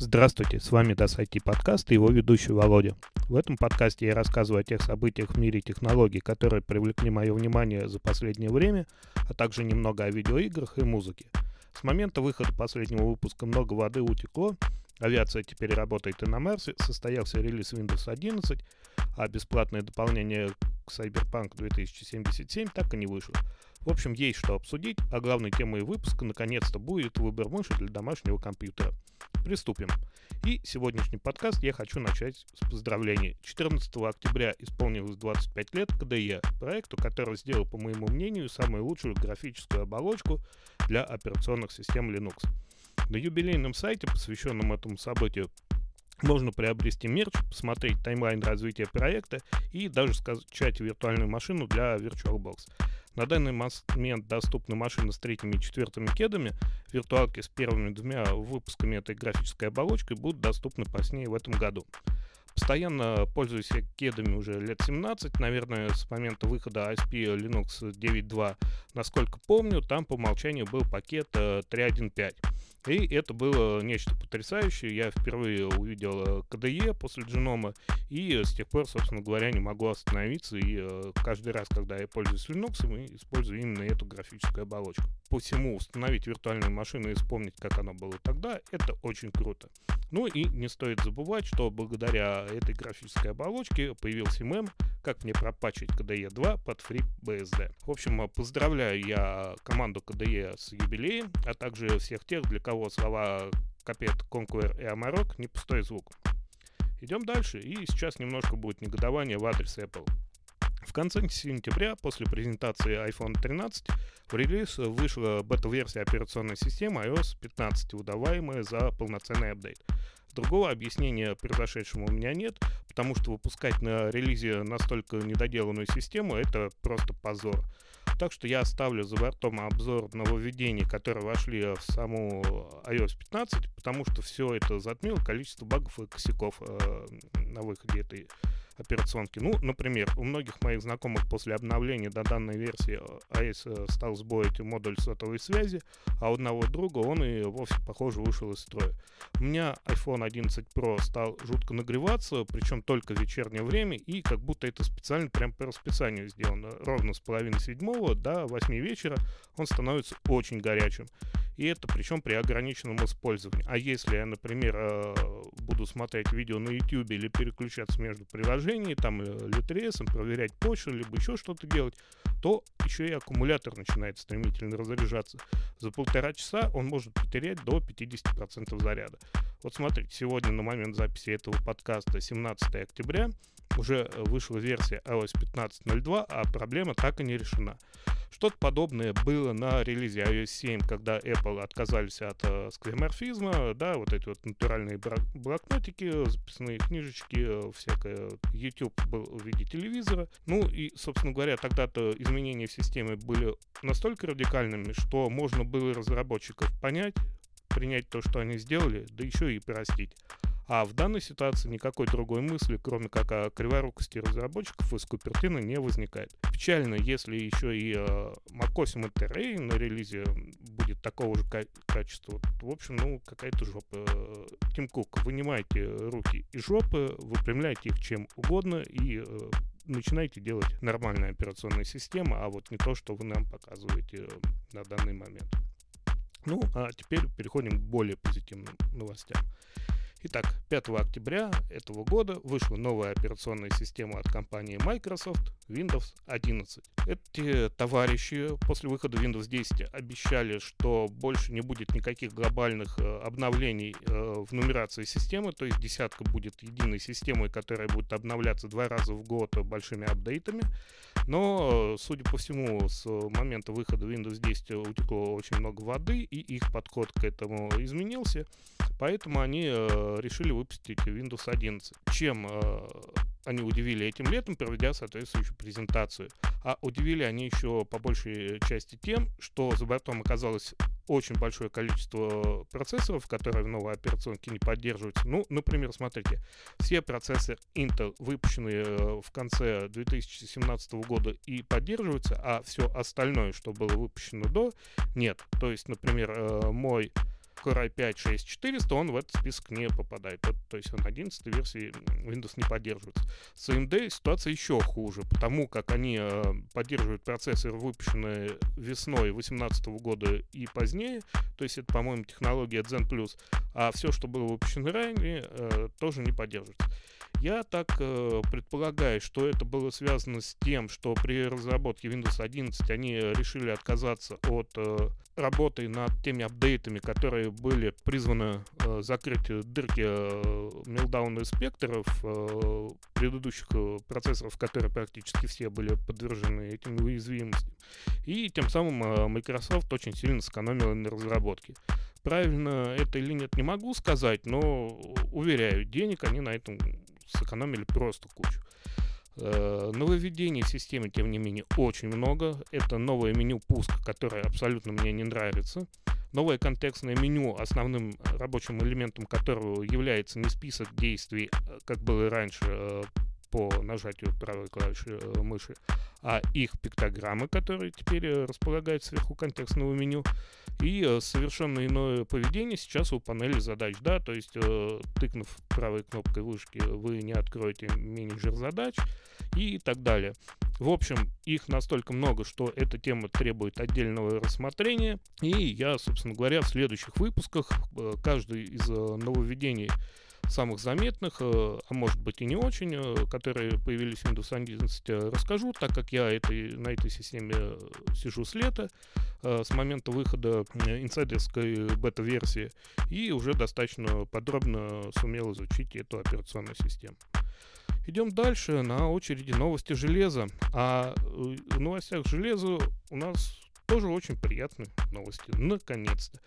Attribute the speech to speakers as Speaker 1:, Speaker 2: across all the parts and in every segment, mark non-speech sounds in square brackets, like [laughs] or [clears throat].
Speaker 1: Здравствуйте, с вами DAS IT подкаст и его ведущий Володя. В этом подкасте я рассказываю о тех событиях в мире технологий, которые привлекли мое внимание за последнее время, а также немного о видеоиграх и музыке. С момента выхода последнего выпуска много воды утекло, авиация теперь работает и на Марсе, состоялся релиз Windows 11, а бесплатное дополнение к Cyberpunk 2077 так и не вышло. В общем, есть что обсудить, а главной темой выпуска наконец-то будет выбор мыши для домашнего компьютера. Приступим. И сегодняшний подкаст я хочу начать с поздравлений. 14 октября исполнилось 25 лет KDE, проекту, который сделал, по моему мнению, самую лучшую графическую оболочку для операционных систем Linux. На юбилейном сайте, посвященном этому событию, можно приобрести мерч, посмотреть таймлайн развития проекта и даже скачать виртуальную машину для VirtualBox. На данный момент доступны машины с третьими и четвертыми кедами. Виртуалки с первыми двумя выпусками этой графической оболочкой будут доступны позднее в этом году. Постоянно пользуюсь кедами уже лет 17, наверное, с момента выхода ASP Linux 9.2. Насколько помню, там по умолчанию был пакет 3.1.5. Э, и это было нечто потрясающее. Я впервые увидел KDE после Genome, и с тех пор, собственно говоря, не могу остановиться. И э, каждый раз, когда я пользуюсь Linux, использую именно эту графическую оболочку. Посему установить виртуальную машину и вспомнить, как она была тогда, это очень круто. Ну и не стоит забывать, что благодаря этой графической оболочке появился мем, как мне пропачить KDE 2 под FreeBSD. В общем, поздравляю я команду KDE с юбилеем, а также всех тех, для кого слова Капет, Conquer и Amarok не пустой звук. Идем дальше, и сейчас немножко будет негодование в адрес Apple. В конце сентября, после презентации iPhone 13, в релиз вышла бета-версия операционной системы iOS 15, выдаваемая за полноценный апдейт. Другого объяснения произошедшему у меня нет, потому что выпускать на релизе настолько недоделанную систему — это просто позор. Так что я оставлю за бортом обзор нововведений, которые вошли в саму iOS 15, потому что все это затмило количество багов и косяков э, на выходе этой операционки. Ну, например, у многих моих знакомых после обновления до данной версии iOS э, стал сбоить модуль сотовой связи, а у одного друга он и вовсе, похоже, вышел из строя. У меня iPhone 11 Pro стал жутко нагреваться, причем только в вечернее время, и как будто это специально прям по расписанию сделано. Ровно с половины седьмого до восьми вечера он становится очень горячим. И это причем при ограниченном использовании. А если я, например, э, буду смотреть видео на YouTube или переключаться между приложениями, там, LTS, проверять почту, либо еще что-то делать, то еще и аккумулятор начинает стремительно разряжаться. За полтора часа он может потерять до 50% заряда. Вот смотрите, сегодня на момент записи этого подкаста 17 октября уже вышла версия iOS 15.02, а проблема так и не решена. Что-то подобное было на релизе iOS 7, когда Apple отказались от э, сквеморфизма, да, вот эти вот натуральные блокнотики, записные книжечки, э, всякое. YouTube был в виде телевизора. Ну и, собственно говоря, тогда-то изменения в системе были настолько радикальными, что можно было разработчиков понять, принять то, что они сделали, да еще и простить. А в данной ситуации никакой другой мысли, кроме как о криворукости разработчиков, из Купертина не возникает. Печально, если еще и э, macOS Monterey на релизе будет такого же качества. В общем, ну, какая-то жопа. Тим Кук, вынимайте руки из жопы, выпрямляйте их чем угодно и э, начинайте делать нормальные операционные системы, а вот не то, что вы нам показываете э, на данный момент. Ну, а теперь переходим к более позитивным новостям. Итак, 5 октября этого года вышла новая операционная система от компании Microsoft Windows 11. Эти товарищи после выхода Windows 10 обещали, что больше не будет никаких глобальных э, обновлений э, в нумерации системы, то есть десятка будет единой системой, которая будет обновляться два раза в год большими апдейтами. Но, судя по всему, с момента выхода Windows 10 утекло очень много воды, и их подход к этому изменился. Поэтому они э, решили выпустить Windows 11. Чем э, они удивили этим летом, проведя соответствующую презентацию. А удивили они еще по большей части тем, что за бортом оказалось очень большое количество процессоров, которые в новой операционке не поддерживаются. Ну, например, смотрите, все процессоры Intel, выпущенные э, в конце 2017 года и поддерживаются, а все остальное, что было выпущено до, нет. То есть, например, э, мой Core i5-6400, он в этот список не попадает. Вот, то есть он 11 версии Windows не поддерживается. С AMD ситуация еще хуже, потому как они э, поддерживают процессоры, выпущенные весной 2018 года и позднее. То есть это, по-моему, технология Zen+. А все, что было выпущено ранее, э, тоже не поддерживается. Я так э, предполагаю, что это было связано с тем, что при разработке Windows 11 они решили отказаться от э, работы над теми апдейтами, которые были призваны э, закрыть дырки э, мелдаун инспекторов э, предыдущих э, процессоров, которые практически все были подвержены этим уязвимостям. И тем самым э, Microsoft очень сильно сэкономила на разработке. Правильно это или нет, не могу сказать, но уверяю, денег они на этом сэкономили просто кучу. Э, нововведений в системе, тем не менее, очень много. Это новое меню пуск, которое абсолютно мне не нравится. Новое контекстное меню, основным рабочим элементом которого является не список действий, э, как было раньше э, по нажатию правой клавиши мыши, а их пиктограммы, которые теперь располагают сверху контекстного меню. И э, совершенно иное поведение сейчас у панели задач, да, то есть э, тыкнув правой кнопкой вышки, вы не откроете менеджер задач и так далее. В общем, их настолько много, что эта тема требует отдельного рассмотрения. И я, собственно говоря, в следующих выпусках э, каждый из э, нововведений самых заметных, э, а может быть и не очень, э, которые появились в Windows 11, э, расскажу, так как я этой, на этой системе сижу с лета, с момента выхода инсайдерской бета-версии, и уже достаточно подробно сумел изучить эту операционную систему. Идем дальше. На очереди новости железа. А в новостях железа у нас тоже очень приятные новости. Наконец-то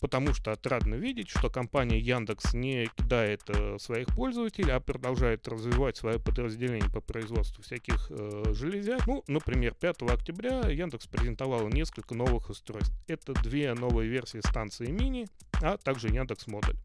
Speaker 1: потому что отрадно видеть, что компания Яндекс не кидает э, своих пользователей, а продолжает развивать свое подразделение по производству всяких э, железяк. Ну, например, 5 октября Яндекс презентовал несколько новых устройств. Это две новые версии станции мини, а также Яндекс модуль.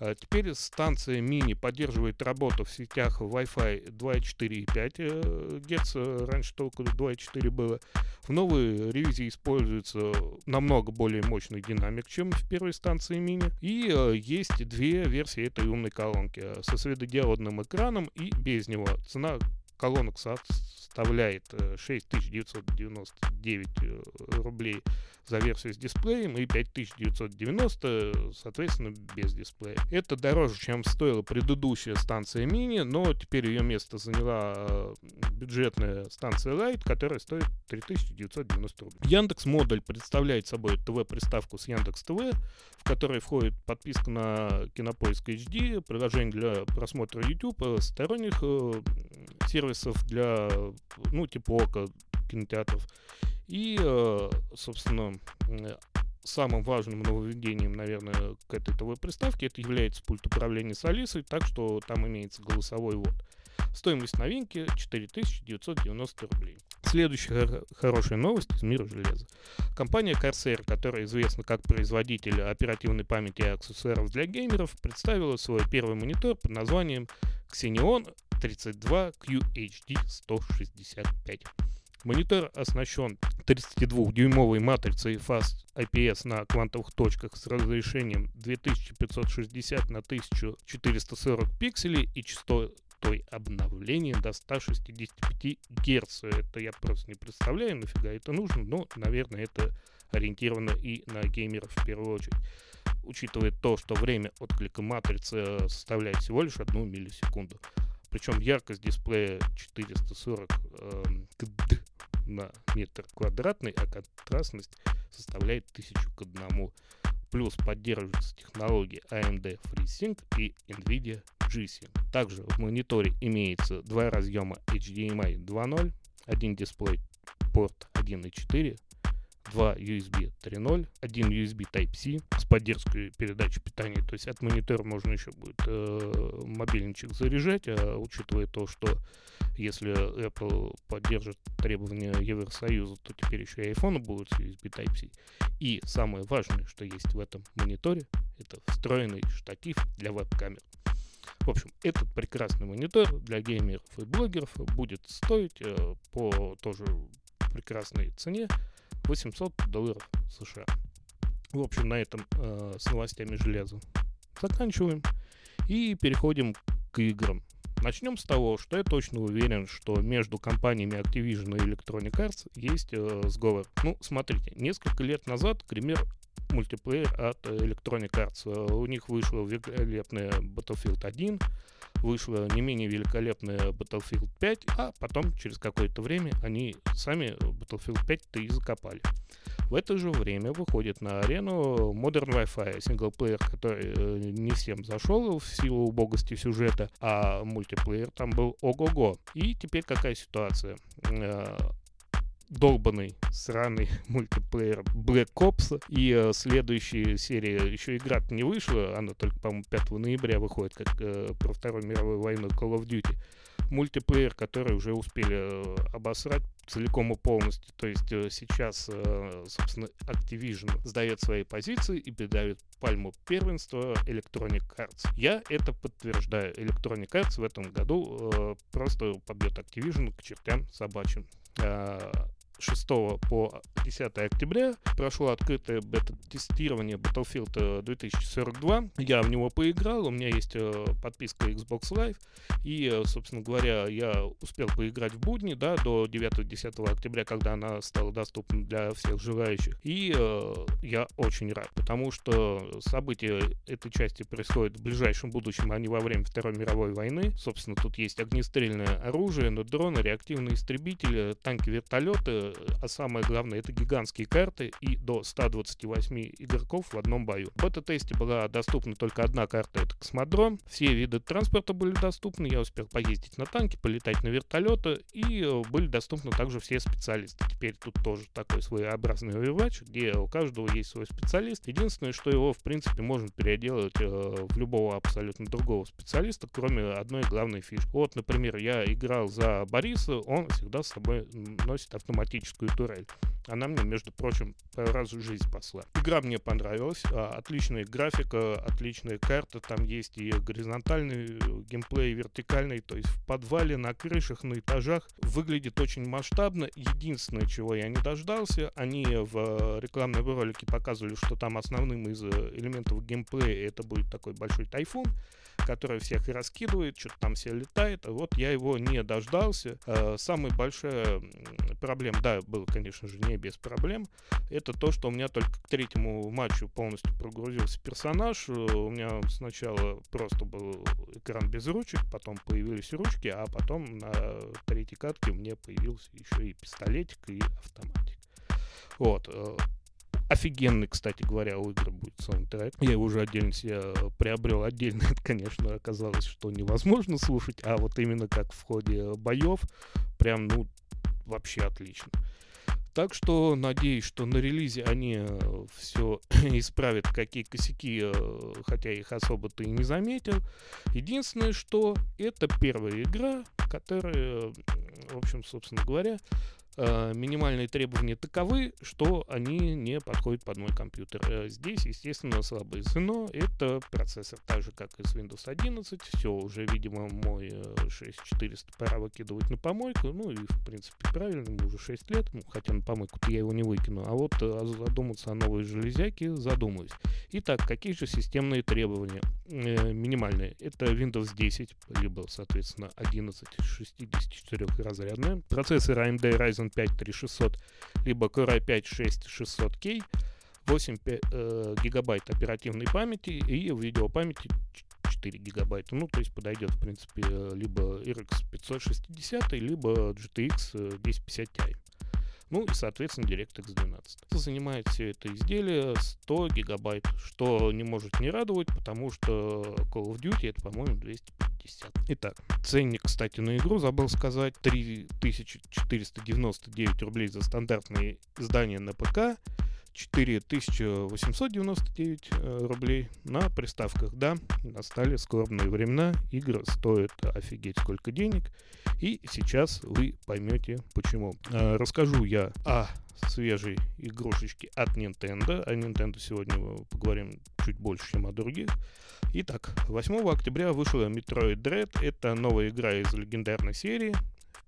Speaker 1: А теперь станция мини поддерживает работу в сетях Wi-Fi 2.4 и 5 э, Гц, раньше только 2.4 было. В новой ревизии используется намного более мощный динамик, чем в первой станции мини. И э, есть две версии этой умной колонки со светодиодным экраном и без него. Цена колонок составляет 6999 э, э, рублей за версию с дисплеем и 5990, соответственно, без дисплея. Это дороже, чем стоила предыдущая станция мини, но теперь ее место заняла э, бюджетная станция Lite, которая стоит 3990 рублей. Яндекс модуль представляет собой ТВ-приставку с Яндекс ТВ, в которой входит подписка на Кинопоиск HD, приложение для просмотра YouTube, сторонних сервисов для, ну, типа ОКО, кинотеатров. И, э, собственно, самым важным нововведением, наверное, к этой ТВ-приставке это является пульт управления с Алисой, так что там имеется голосовой ввод. Стоимость новинки 4990 рублей. Следующая хорошая новость из мира железа. Компания Corsair, которая известна как производитель оперативной памяти и аксессуаров для геймеров, представила свой первый монитор под названием Xeneon 32 QHD 165. Монитор оснащен 32-дюймовой матрицей Fast IPS на квантовых точках с разрешением 2560 на 1440 пикселей и частотой обновления до 165 Гц. Это я просто не представляю, нафига это нужно, но, наверное, это ориентировано и на геймеров в первую очередь. Учитывая то, что время отклика матрицы составляет всего лишь одну миллисекунду. Причем яркость дисплея 440 э, кд на метр квадратный, а контрастность составляет 1000 к 1. Плюс поддерживаются технологии AMD FreeSync и NVIDIA G-Sync. Также в мониторе имеется два разъема HDMI 2.0, один дисплей порт 1.4, два USB 3.0, один USB Type-C с поддержкой передачи питания. То есть от монитора можно еще будет э, мобильничек заряжать, а учитывая то, что если Apple поддержит требования Евросоюза, то теперь еще и iPhone будут с USB Type-C. И самое важное, что есть в этом мониторе, это встроенный штатив для веб-камер. В общем, этот прекрасный монитор для геймеров и блогеров будет стоить э, по тоже прекрасной цене 800 долларов США. В общем, на этом э, с новостями железа заканчиваем и переходим к играм. Начнем с того, что я точно уверен, что между компаниями Activision и Electronic Arts есть э, сговор. Ну, смотрите, несколько лет назад, к примеру, мультиплеер от Electronic Arts. Э, у них вышла великолепная Battlefield 1, вышла не менее великолепная Battlefield 5, а потом, через какое-то время, они сами Battlefield 5-то и закопали. В это же время выходит на арену Modern Wi-Fi, синглплеер, который э, не всем зашел в силу убогости сюжета, а мультиплеер там был ого-го. И теперь какая ситуация? Долбанный сраный [laughs] мультиплеер Black Ops. И э, следующая серия еще игра не вышла, она только, по-моему, 5 ноября выходит, как э, про Вторую мировую войну Call of Duty. Мультиплеер, который уже успели э, обосрать целиком и полностью. То есть э, сейчас, э, собственно, Activision сдает свои позиции и передает пальму первенства Electronic Arts. Я это подтверждаю. Electronic Arts в этом году э, просто побьет Activision к чертям собачьим. А, 6 по 10 октября прошло открытое бета-тестирование Battlefield 2042. Э, я в него поиграл, у меня есть э, подписка Xbox Live, и, э, собственно говоря, я успел поиграть в будни, да, до 9-10 октября, когда она стала доступна для всех желающих. И э, я очень рад, потому что события этой части происходят в ближайшем будущем, а не во время Второй мировой войны. Собственно, тут есть огнестрельное оружие, но дроны, реактивные истребители, танки, вертолеты, а самое главное, это гигантские карты и до 128 игроков в одном бою. В бета-тесте была доступна только одна карта, это космодром. Все виды транспорта были доступны, я успел поездить на танке, полетать на вертолеты, и э, были доступны также все специалисты. Теперь тут тоже такой своеобразный Overwatch, где у каждого есть свой специалист. Единственное, что его, в принципе, можно переделать э, в любого абсолютно другого специалиста, кроме одной главной фишки. Вот, например, я играл за Бориса, он всегда с собой носит автоматически автоматическую турель. Она мне, между прочим, пару раз в жизнь спасла. Игра мне понравилась. А, отличная графика, отличная карта. Там есть и горизонтальный э, геймплей, и вертикальный. То есть в подвале, на крышах, на этажах. Выглядит очень масштабно. Единственное, чего я не дождался, они в э, рекламном ролике показывали, что там основным из э, элементов геймплея это будет такой большой тайфун который всех раскидывает, что-то там все летает. Вот я его не дождался. Самая большая проблема, да, было, конечно же, не без проблем. Это то, что у меня только к третьему матчу полностью прогрузился персонаж. Э, у меня сначала просто был экран без ручек, потом появились ручки, а потом на третьей катке мне появился еще и пистолетик, и автоматик. Вот. Э, офигенный, кстати говоря, у игры будет саундтрек. Я его уже отдельно себе приобрел. Отдельно это, конечно, оказалось, что невозможно слушать, а вот именно как в ходе боев, прям, ну, вообще отлично. Так что надеюсь, что на релизе они э, все [coughs] исправят, какие косяки, э, хотя их особо ты и не заметил. Единственное, что это первая игра, которая, в общем, собственно говоря, Э, минимальные требования таковы, что они не подходят под мой компьютер. Э, здесь, естественно, слабое звено. Это процессор, так же, как и с Windows 11. Все, уже, видимо, мой 6400 э, пора выкидывать на помойку. Ну и, в принципе, правильно, ему уже 6 лет. Ну, хотя на помойку-то я его не выкину. А вот задуматься о новой железяке задумаюсь. Итак, какие же системные требования? Минимальные. Это Windows 10, либо, соответственно, 11 64 разрядная. Процессор AMD Ryzen Ryzen 5 3600, либо Core i5 6600K, 8 э, гигабайт оперативной памяти и видеопамяти 4 гигабайта. Ну, то есть подойдет, в принципе, либо RX 560, либо GTX 1050 Ti. Ну и, соответственно, DirectX 12. Занимает все это изделие 100 гигабайт, что не может не радовать, потому что Call of Duty это, по-моему, 250. Итак, ценник, кстати, на игру забыл сказать. 3499 рублей за стандартное издание на ПК 4899 э, рублей на приставках. Да, настали скорбные времена, игры стоят офигеть сколько денег, и сейчас вы поймете почему. Э, расскажу я о свежей игрушечке от Nintendo. О Nintendo сегодня поговорим чуть больше, чем о других. Итак, 8 октября вышла Metroid Dread. Это новая игра из легендарной серии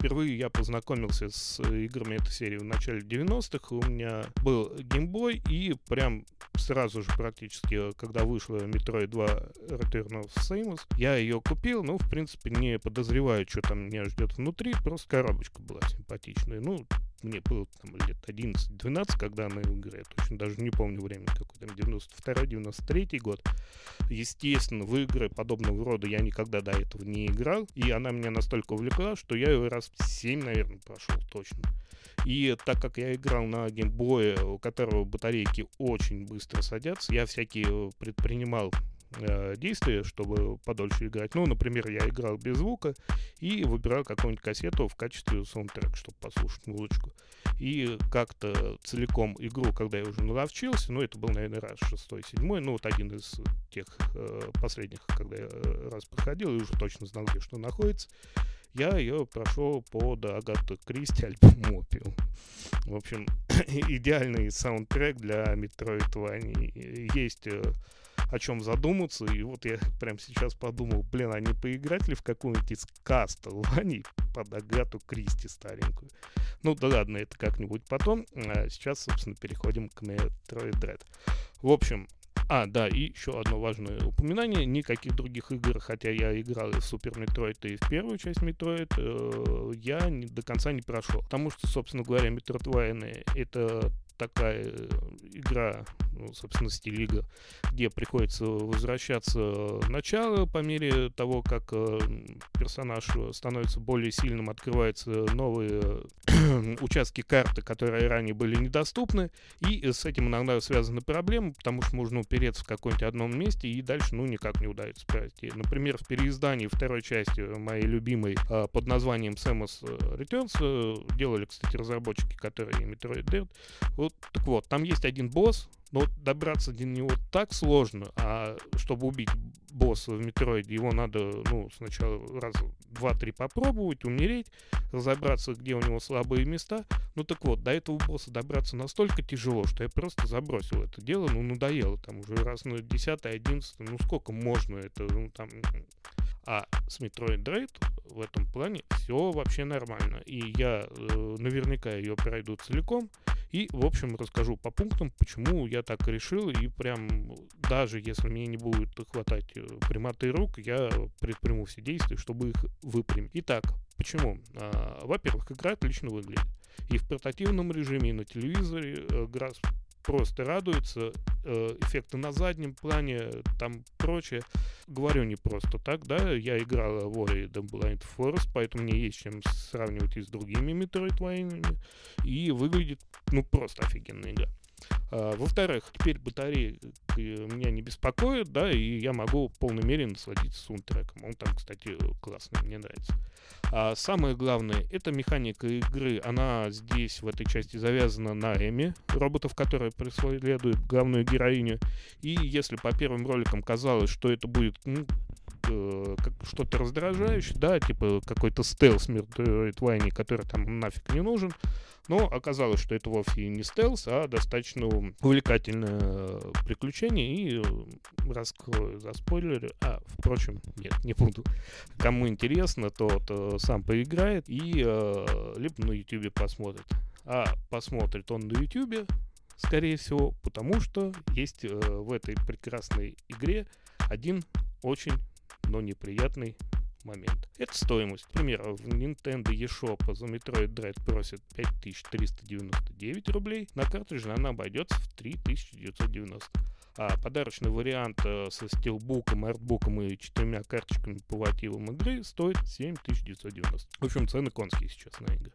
Speaker 1: впервые я познакомился с играми этой серии в начале 90-х. У меня был геймбой, и прям сразу же практически, когда вышла Metroid 2 Return of Samus, я ее купил, ну, в принципе, не подозреваю, что там меня ждет внутри, просто коробочка была симпатичная. Ну, мне было там лет 11-12, когда она игре, я точно даже не помню время, какой там 92-93 год. Естественно, в игры подобного рода я никогда до этого не играл, и она меня настолько увлекла, что я ее раз 7, наверное, прошел точно. И так как я играл на геймбое, у которого батарейки очень быстро садятся, я всякие предпринимал э, действия, чтобы подольше играть. Ну, например, я играл без звука и выбирал какую-нибудь кассету в качестве саундтрека, чтобы послушать музычку. И как-то целиком игру, когда я уже наловчился, ну, это был, наверное, раз шестой, седьмой, ну, вот один из тех э, последних, когда я э, раз проходил и уже точно знал, где что находится, я ее прошел под Агату Кристи альбом Опиум. В общем, [clears throat] идеальный саундтрек для Metroidvania. Есть э, о чем задуматься. И вот я прям сейчас подумал, блин, а не поиграть ли в какую-нибудь из Castlevania под Агату Кристи старенькую? Ну да ладно, это как-нибудь потом. А сейчас, собственно, переходим к Metroid Dread. В общем, а, да, и еще одно важное упоминание. Никаких других игр, хотя я играл и в Super Metroid, и в первую часть Metroid, э, я не, до конца не прошел. Потому что, собственно говоря, Metroidvania это такая игра, ну, собственно, стиль игр, где приходится возвращаться в начало по мере того, как э, персонаж становится более сильным, открываются новые э, [clears throat] участки карты, которые ранее были недоступны, и с этим иногда связаны проблемы, потому что можно упереться в каком-нибудь одном месте и дальше, ну, никак не удается пройти. Например, в переиздании второй части моей любимой под названием Samus Returns делали, кстати, разработчики, которые Metroid вот вот, так вот, там есть один босс, но добраться до него так сложно, а чтобы убить босса в метроиде, его надо, ну, сначала раз, два-три попробовать, умереть, разобраться, где у него слабые места. Ну так вот, до этого босса добраться настолько тяжело, что я просто забросил это дело, ну, надоело, там уже раз на 10 11 ну, сколько можно это, ну, там... А с Metroid Dread в этом плане все вообще нормально. И я э, наверняка ее пройду целиком. И, в общем, расскажу по пунктам, почему я так решил. И прям, даже если мне не будет хватать э, прямоты рук, я предприму все действия, чтобы их выпрямить. Итак, почему? А, во-первых, игра отлично выглядит. И в портативном режиме, и на телевизоре э, игра просто радуется. Э, эффекты на заднем плане, там прочее. Говорю не просто так, да, я играл в Ori The Blind Forest, поэтому мне есть чем сравнивать и с другими Metroidvania, и выглядит, ну, просто офигенная игра. А, во-вторых, теперь батареи меня не беспокоят, да, и я могу в полной мере насладиться саундтреком. Он там, кстати, классный, мне нравится. А самое главное, это механика игры. Она здесь, в этой части, завязана на Эми, роботов, которые преследуют главную героиню. И если по первым роликам казалось, что это будет ну, э, что-то раздражающее, да, типа какой-то стелс Metroidvania, который там нафиг не нужен, но оказалось, что это вовсе не стелс, а достаточно увлекательное приключение. И э, раскрою за спойлеры. А, впрочем, нет, не буду. Кому интересно, тот э, сам поиграет и э, либо на YouTube посмотрит. А посмотрит он на YouTube, скорее всего, потому что есть э, в этой прекрасной игре один очень, но неприятный момент. Это стоимость. К примеру, в Nintendo eShop за Metroid Dread просят 5399 рублей. На картридже она обойдется в 3990. А подарочный вариант э, со стилбуком, артбуком и четырьмя карточками по мотивам игры стоит 7990. В общем, цены конские сейчас на игры.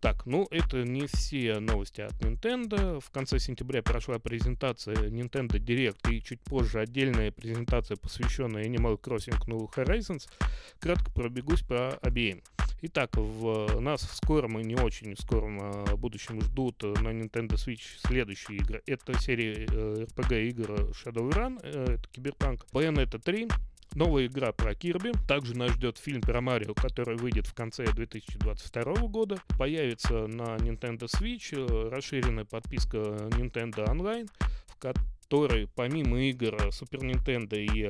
Speaker 1: Так, ну это не все новости от Nintendo. В конце сентября прошла презентация Nintendo Direct и чуть позже отдельная презентация, посвященная Animal Crossing New Horizons. Кратко пробегусь по обеим. Итак, в нас в скором и не очень скором а, будущем ждут на Nintendo Switch следующие игры. Это серия э, RPG игр Shadowrun, э, это Киберпанк, Bayonetta 3, Новая игра про Кирби. Также нас ждет фильм про Марио, который выйдет в конце 2022 года. Появится на Nintendo Switch э, расширенная подписка Nintendo Online, в который помимо игр Super Nintendo и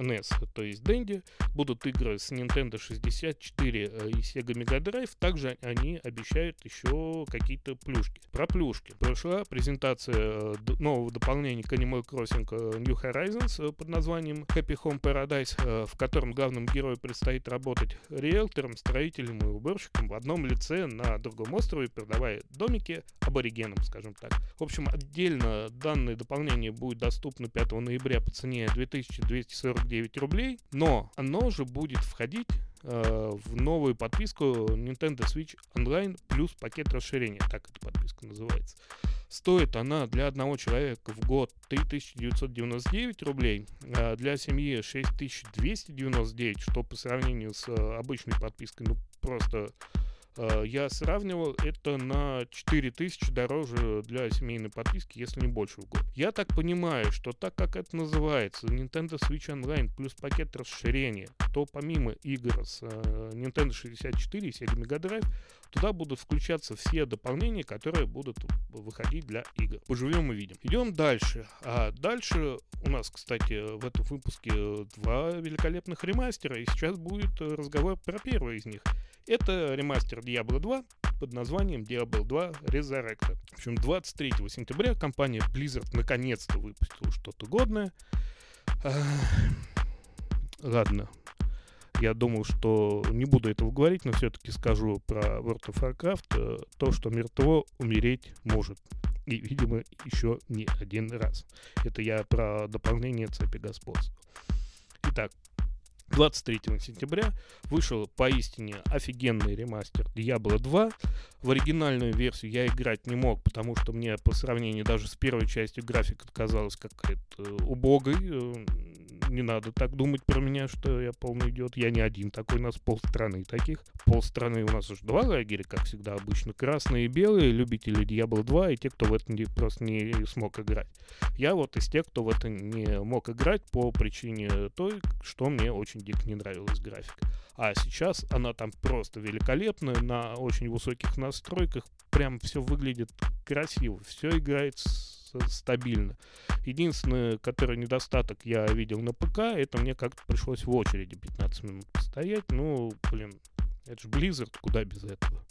Speaker 1: NES, то есть Dendy, будут игры с Nintendo 64 э, и Sega Mega Drive. Также они обещают еще какие-то плюшки. Про плюшки. Прошла презентация э, нового дополнения к Animal Crossing э, New Horizons под названием Happy Home Paradise, в котором главному герою предстоит работать риэлтором, строителем и уборщиком в одном лице на другом острове, продавая домики аборигенам, скажем так. В общем, отдельно данное дополнение будет доступно 5 ноября по цене 2249 рублей, но оно же будет входить э, в новую подписку Nintendo Switch Online плюс пакет расширения, так эта подписка называется. Стоит она для одного человека в год 3999 рублей, а для семьи 6299, что по сравнению с э, обычной подпиской, ну просто я сравнивал это на 4000 дороже для семейной подписки, если не больше в год. Я так понимаю, что так как это называется Nintendo Switch Online плюс пакет расширения, то помимо игр с э, Nintendo 64 и Sega Mega Drive, туда будут включаться все дополнения, которые будут выходить для игр. Поживем и видим. Идем дальше. А дальше у нас, кстати, в этом выпуске два великолепных ремастера, и сейчас будет разговор про первый из них. Это ремастер Diablo 2 под названием Diablo 2 Resurrected. В общем, 23 сентября компания Blizzard наконец-то выпустила что-то годное. Ладно, я думал, что не буду этого говорить, но все-таки скажу про World of Warcraft. Э, то, что мертво умереть может. И, видимо, еще не один раз. Это я про дополнение цепи господства. Итак, 23 сентября вышел поистине офигенный ремастер Diablo 2. В оригинальную версию я играть не мог, потому что мне по сравнению даже с первой частью графика казалась какая-то убогой. Не надо так думать про меня, что я полный идиот. Я не один такой, у нас полстраны таких. Полстраны у нас уже два лагеря, как всегда обычно. Красные и белые, любители Diablo 2 и те, кто в это не, просто не смог играть. Я вот из тех, кто в это не мог играть по причине той, что мне очень дико не нравилась графика. А сейчас она там просто великолепная, на очень высоких настройках. Прям все выглядит красиво, все играет стабильно. Единственный, который недостаток я видел на ПК, это мне как-то пришлось в очереди 15 минут постоять. Ну, блин, это же Blizzard, куда без этого.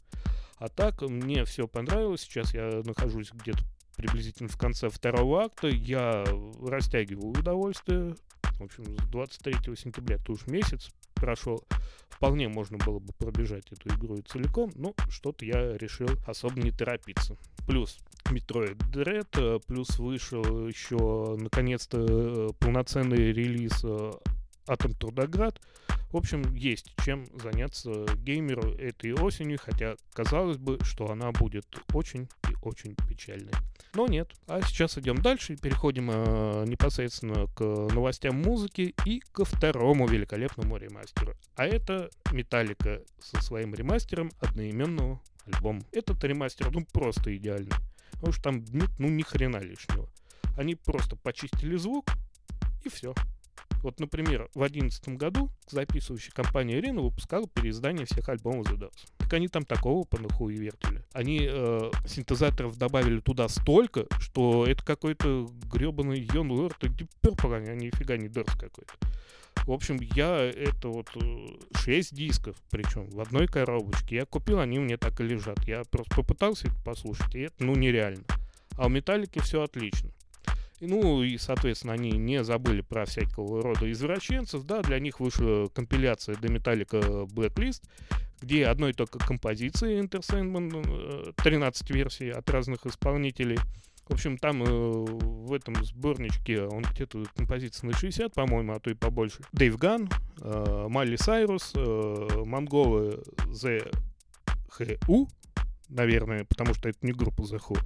Speaker 1: А так, мне все понравилось. Сейчас я нахожусь где-то приблизительно в конце второго акта. Я растягиваю удовольствие. В общем, с 23 сентября, это уж месяц прошел. Вполне можно было бы пробежать эту игру и целиком, но что-то я решил особо не торопиться. Плюс Metroid Dread, э, плюс вышел еще наконец-то э, полноценный релиз э, Атом Трудоград. В общем, есть чем заняться геймеру этой осенью, хотя казалось бы, что она будет очень и очень печальной. Но нет. А сейчас идем дальше и переходим э, непосредственно к новостям музыки и ко второму великолепному ремастеру. А это Металлика со своим ремастером одноименного альбома. Этот ремастер, ну, просто идеальный. Потому что там нет, ну, ни хрена лишнего. Они просто почистили звук, и все. Вот, например, в 2011 году записывающая компания Arena выпускала переиздание всех альбомов The Doors. Так они там такого по нахуй вертели. Они э, синтезаторов добавили туда столько, что это какой-то гребаный Йон Лорд и Deep Purple, а нифига не Doors какой-то. В общем, я это вот 6 э, дисков, причем в одной коробочке. Я купил, они у меня так и лежат. Я просто попытался это послушать, и это, ну, нереально. А у Металлики все отлично. Ну и, соответственно, они не забыли про всякого рода извращенцев. Да, для них вышла компиляция до Metallica Blacklist, где одной только композиции Entertainment, 13 э, версий от разных исполнителей. В общем, там э, в этом сборничке он где-то композиции на 60, по-моему, а то и побольше. Дэйв Ган, э, Майли Сайрус, э, Монголы HU, наверное, потому что это не группа Who.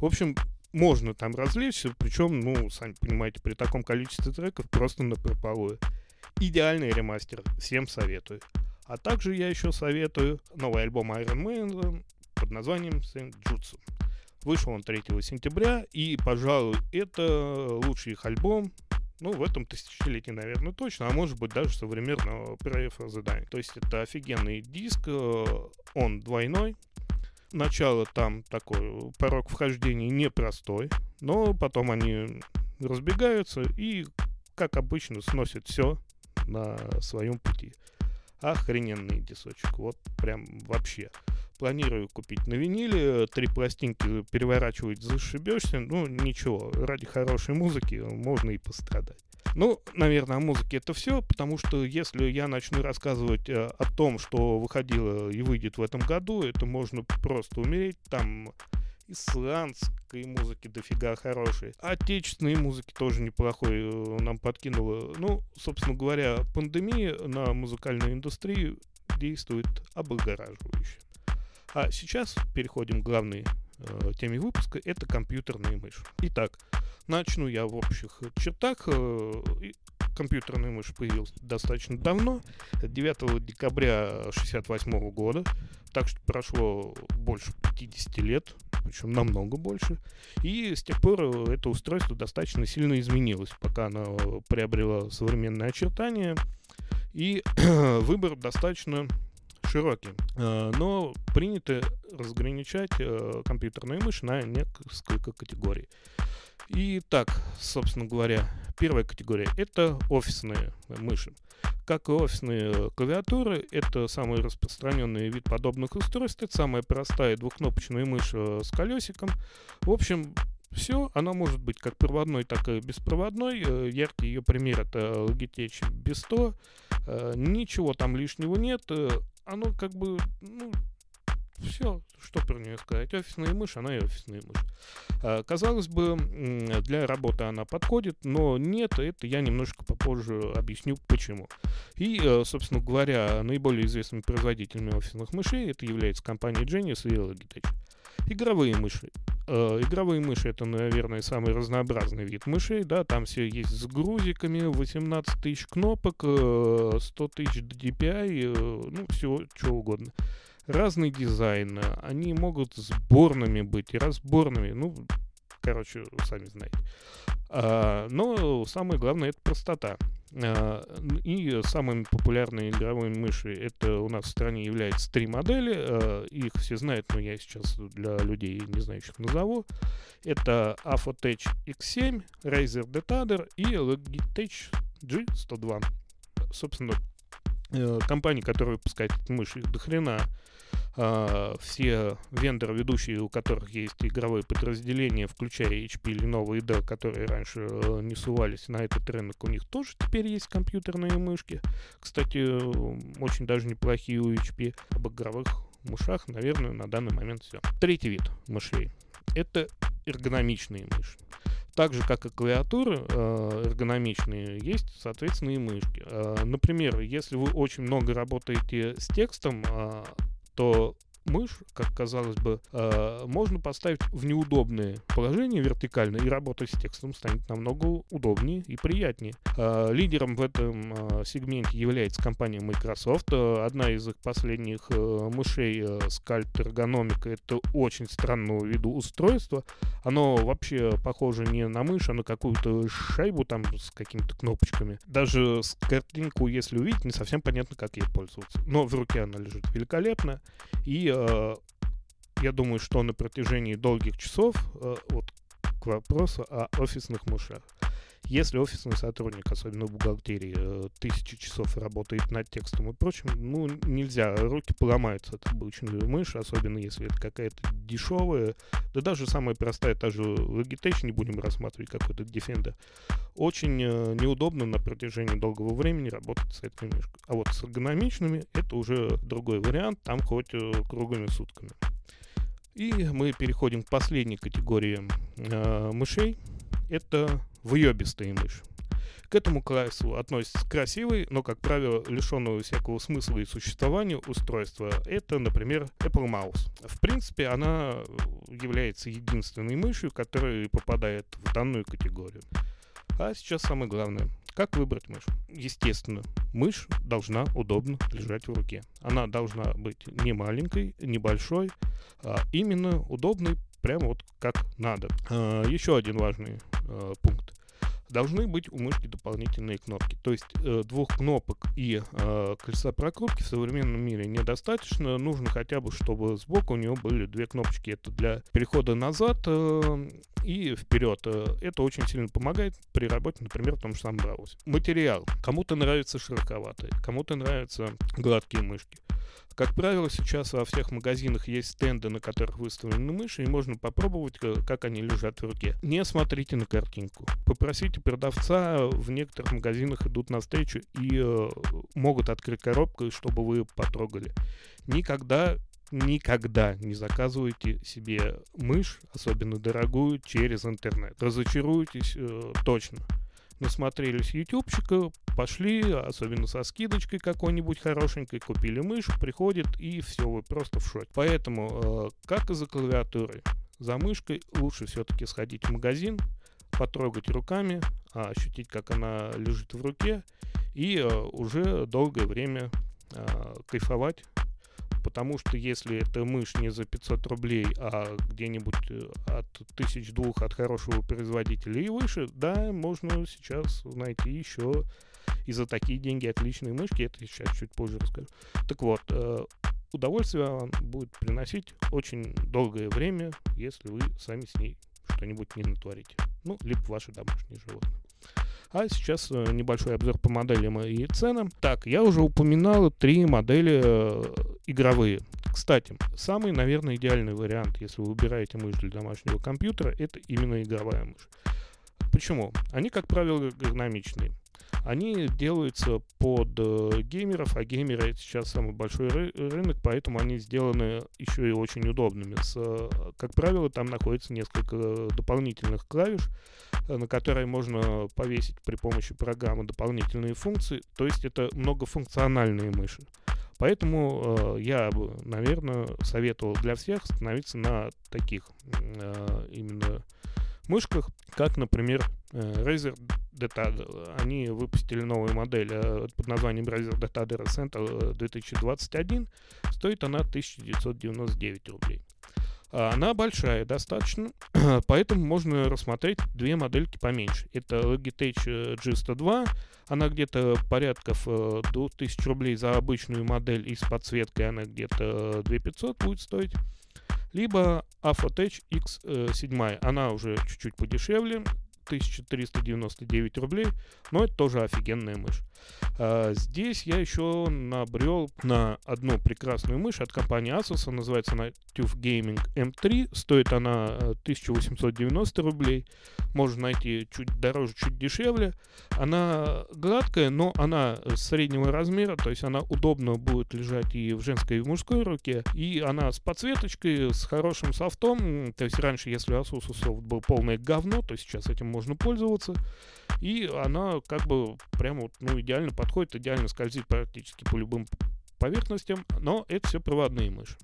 Speaker 1: В общем, можно там развлечься, причем, ну, сами понимаете, при таком количестве треков просто на прополую. Идеальный ремастер, всем советую. А также я еще советую новый альбом Iron Man под названием Saint Jutsu. Вышел он 3 сентября, и, пожалуй, это лучший их альбом, ну, в этом тысячелетии, наверное, точно, а может быть даже современного the Dying. То есть это офигенный диск, э, он двойной, начало там такой порог вхождения непростой, но потом они разбегаются и, как обычно, сносят все на своем пути. Охрененный дисочек. Вот прям вообще. Планирую купить на виниле, три пластинки переворачивать зашибешься. Ну, ничего, ради хорошей музыки можно и пострадать. Ну, наверное, о музыке это все, потому что если я начну рассказывать э, о том, что выходило и выйдет в этом году, это можно просто умереть. Там исландской музыки дофига хорошей. Отечественной музыки тоже неплохой э, нам подкинула. Ну, собственно говоря, пандемия на музыкальную индустрию действует облагораживающе. А сейчас переходим к главной э, теме выпуска. Это компьютерная мышь. Итак, начну я в общих чертах. Э, компьютерная мышь появилась достаточно давно, 9 декабря 1968 года, так что прошло больше 50 лет, причем намного больше. И с тех пор э, это устройство достаточно сильно изменилось, пока оно приобрело современные очертания. И [clears throat] выбор достаточно широкий. Э, но принято разграничать э, компьютерные мыши на несколько категорий. И так, собственно говоря, первая категория — это офисные мыши. Как и офисные клавиатуры, это самый распространенный вид подобных устройств. Это самая простая двухкнопочная мышь э, с колесиком. В общем, все, она может быть как проводной, так и беспроводной. Яркий ее пример это Logitech B100. Э, ничего там лишнего нет. Оно как бы, ну, все, что про нее сказать. Офисная мышь, она и офисная мышь. А, казалось бы, для работы она подходит, но нет, это я немножко попозже объясню почему. И, э, собственно говоря, наиболее известными производителями офисных мышей это является компания Genius и Logitech. Игровые мыши. Э, игровые мыши это, наверное, самый разнообразный вид мышей, да, там все есть с грузиками, 18 тысяч кнопок, 100 э, тысяч DPI, ну, всего, чего угодно разный дизайн, они могут сборными быть и разборными, ну, короче, сами знаете. А, но самое главное это простота. А, и самыми популярными игровыми мыши это у нас в стране являются три модели. А, их все знают, но я сейчас для людей не знающих назову. Это Afotech X7, Razer Detader и Logitech G102. Собственно, э, компании, которые выпускают мыши, их до хрена. Uh, все вендоры, ведущие, у которых есть игровое подразделение, включая HP, Lenovo и Dell, которые раньше uh, не сувались на этот рынок, у них тоже теперь есть компьютерные мышки. Кстати, очень даже неплохие у HP. Об игровых мышах, наверное, на данный момент все. Третий вид мышей — это эргономичные мыши. Так же, как и клавиатуры э, эргономичные, есть, соответственно, и мышки. Например, если вы очень много работаете с текстом, то мышь, как казалось бы, э, можно поставить в неудобное положение вертикально, и работать с текстом станет намного удобнее и приятнее. Э, лидером в этом э, сегменте является компания Microsoft. Одна из их последних мышей э, Scalp Ergonomic это очень странного виду устройство. Оно вообще похоже не на мышь, а на какую-то шайбу там с какими-то кнопочками. Даже с картинку, если увидеть, не совсем понятно, как ей пользоваться. Но в руке она лежит великолепно. И э, я думаю, что на протяжении долгих часов, э, вот к вопросу о офисных мышах, если офисный сотрудник, особенно в бухгалтерии, э, тысячи часов работает над текстом и прочим, ну, нельзя, руки поломаются от обычную мышь, особенно если это какая-то дешевая, да даже самая простая, та же Logitech, не будем рассматривать какой-то Defender, очень э, неудобно на протяжении долгого времени работать с этой мышкой. А вот с эргономичными это уже другой вариант, там хоть э, круглыми сутками. И мы переходим к последней категории э, мышей. Это выебистые мыши. К этому классу относятся красивые, но, как правило, лишенного всякого смысла и существования устройства. Это, например, Apple Mouse. В принципе, она является единственной мышью, которая попадает в данную категорию. А сейчас самое главное. Как выбрать мышь? Естественно, мышь должна удобно лежать в руке. Она должна быть не маленькой, не большой, а именно удобной, прямо вот как надо. А, еще один важный а, пункт должны быть у мышки дополнительные кнопки. То есть э, двух кнопок и э, колеса прокрутки в современном мире недостаточно. Нужно хотя бы, чтобы сбоку у него были две кнопочки. Это для перехода назад э, и вперед. Э, это очень сильно помогает при работе, например, в том же самом браузере. Материал. Кому-то нравится широковатый, кому-то нравятся гладкие мышки. Как правило, сейчас во всех магазинах есть стенды, на которых выставлены мыши, и можно попробовать, э, как они лежат в руке. Не смотрите на картинку. Попросите продавца, в некоторых магазинах идут навстречу и э, могут открыть коробку, чтобы вы потрогали. Никогда никогда не заказывайте себе мышь, особенно дорогую, через интернет. Разочаруетесь э, точно насмотрелись ютубчика, пошли, особенно со скидочкой какой-нибудь хорошенькой, купили мышь, приходит и все, вы просто в шоке. Поэтому, э, как и за клавиатурой, за мышкой лучше все-таки сходить в магазин, потрогать руками, ощутить, как она лежит в руке, и э, уже долгое время э, кайфовать потому что если это мышь не за 500 рублей, а где-нибудь э, от тысяч двух от хорошего производителя и выше, да, можно сейчас найти еще и за такие деньги отличные мышки, это сейчас чуть позже расскажу. Так вот, э, удовольствие вам будет приносить очень долгое время, если вы сами с ней что-нибудь не натворите. Ну, либо ваши домашние животные. А сейчас э, небольшой обзор по моделям и ценам. Так, я уже упоминал три модели э, игровые. Кстати, самый, наверное, идеальный вариант, если вы выбираете мышь для домашнего компьютера, это именно игровая мышь. Почему? Они, как правило, эргономичные. Они делаются под э, геймеров, а геймеры это сейчас самый большой ры- рынок, поэтому они сделаны еще и очень удобными. С, как правило, там находится несколько дополнительных клавиш, э, на которые можно повесить при помощи программы дополнительные функции. То есть это многофункциональные мыши. Поэтому э, я бы, наверное, советовал для всех становиться на таких э, именно мышках, как, например, э, Razer Detader. Они выпустили новую модель э, под названием Razer Detader Center 2021. Стоит она 1999 рублей. А, она большая достаточно, [clears throat] поэтому можно рассмотреть две модельки поменьше. Это Logitech G102, она где-то порядков 2000 рублей за обычную модель и с подсветкой она где-то 2500 будет стоить либо Afotech X7. Она уже чуть-чуть подешевле, 1399 рублей, но это тоже офигенная мышь. А, здесь я еще набрел на одну прекрасную мышь от компании Asus, называется она TÜV Gaming M3, стоит она 1890 э, рублей, можно найти чуть дороже, чуть дешевле. Она гладкая, но она среднего размера, то есть она удобно будет лежать и в женской, и в мужской руке, и она с подсветочкой, с хорошим софтом, то есть раньше, если Asus софт был полное говно, то сейчас этим можно пользоваться. И она как бы прямо вот, ну, идеально подходит, идеально скользит практически по любым поверхностям, но это все проводные мыши.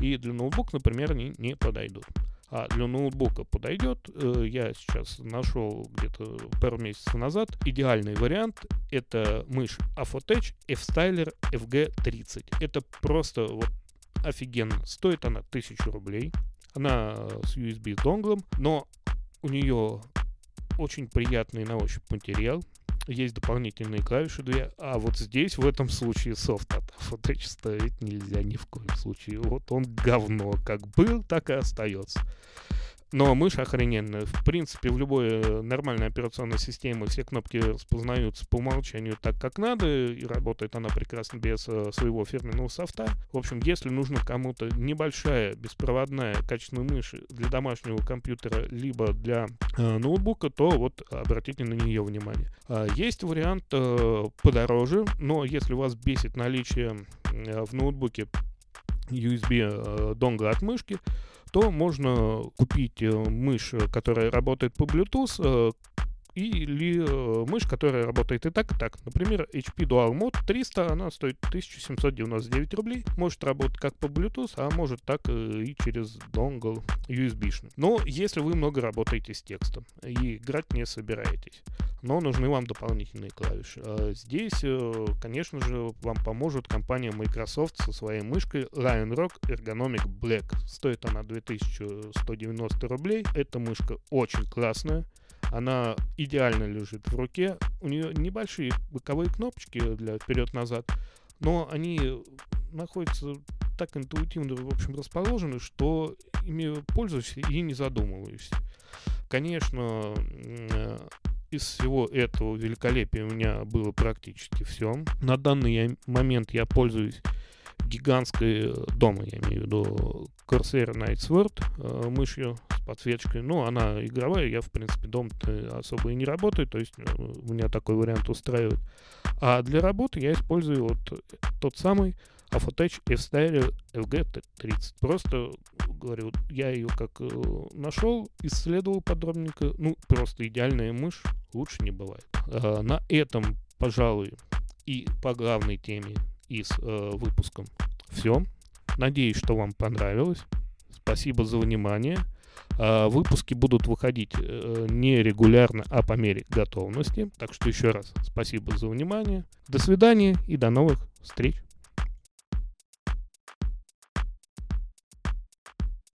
Speaker 1: И для ноутбука, например, они не подойдут. А для ноутбука подойдет. Э, я сейчас нашел где-то пару месяцев назад идеальный вариант. Это мышь Afotech F-Styler FG30. Это просто вот офигенно. Стоит она 1000 рублей. Она с USB донглом, но у нее очень приятный на ощупь материал. Есть дополнительные клавиши две. А вот здесь, в этом случае, софт от Footage ставить нельзя ни в коем случае. Вот он говно как был, так и остается. Но мышь охрененная. В принципе, в любой э, нормальной операционной системе все кнопки распознаются по умолчанию так, как надо, и работает она прекрасно без э, своего фирменного софта. В общем, если нужно кому-то небольшая, беспроводная, качественная мышь для домашнего компьютера, либо для э, ноутбука, то вот обратите на нее внимание. Э, есть вариант э, подороже, но если вас бесит наличие э, в ноутбуке USB э, донгла от мышки, то можно купить э, мышь, которая работает по Bluetooth, э, или э, мышь, которая работает и так, и так. Например, HP Dual Mode 300, она стоит 1799 рублей. Может работать как по Bluetooth, а может так и через донгл USB-шный. Но если вы много работаете с текстом и играть не собираетесь, но нужны вам дополнительные клавиши. А здесь, э, конечно же, вам поможет компания Microsoft со своей мышкой Lion Rock Ergonomic Black. Стоит она 2190 рублей. Эта мышка очень классная Она идеально лежит в руке. У нее небольшие боковые кнопочки для вперед-назад, но они находятся так интуитивно, в общем, расположены, что ими пользуешься и не задумываешься. Конечно, из всего этого великолепия у меня было практически все. На данный момент я пользуюсь гигантской э, дома, я имею в виду Corsair Night Sword э, мышью с подсветочкой. Ну, она игровая, я, в принципе, дом особо и не работаю, то есть э, меня такой вариант устраивает. А для работы я использую вот тот самый Afotech F-Style FG30. Просто, говорю, я ее как нашел, исследовал подробненько. Ну, просто идеальная мышь, лучше не бывает. На этом, пожалуй, и по главной теме и с э, выпуском все. Надеюсь, что вам понравилось. Спасибо за внимание. Э, выпуски будут выходить э, не регулярно, а по мере готовности. Так что еще раз спасибо за внимание. До свидания и до новых встреч.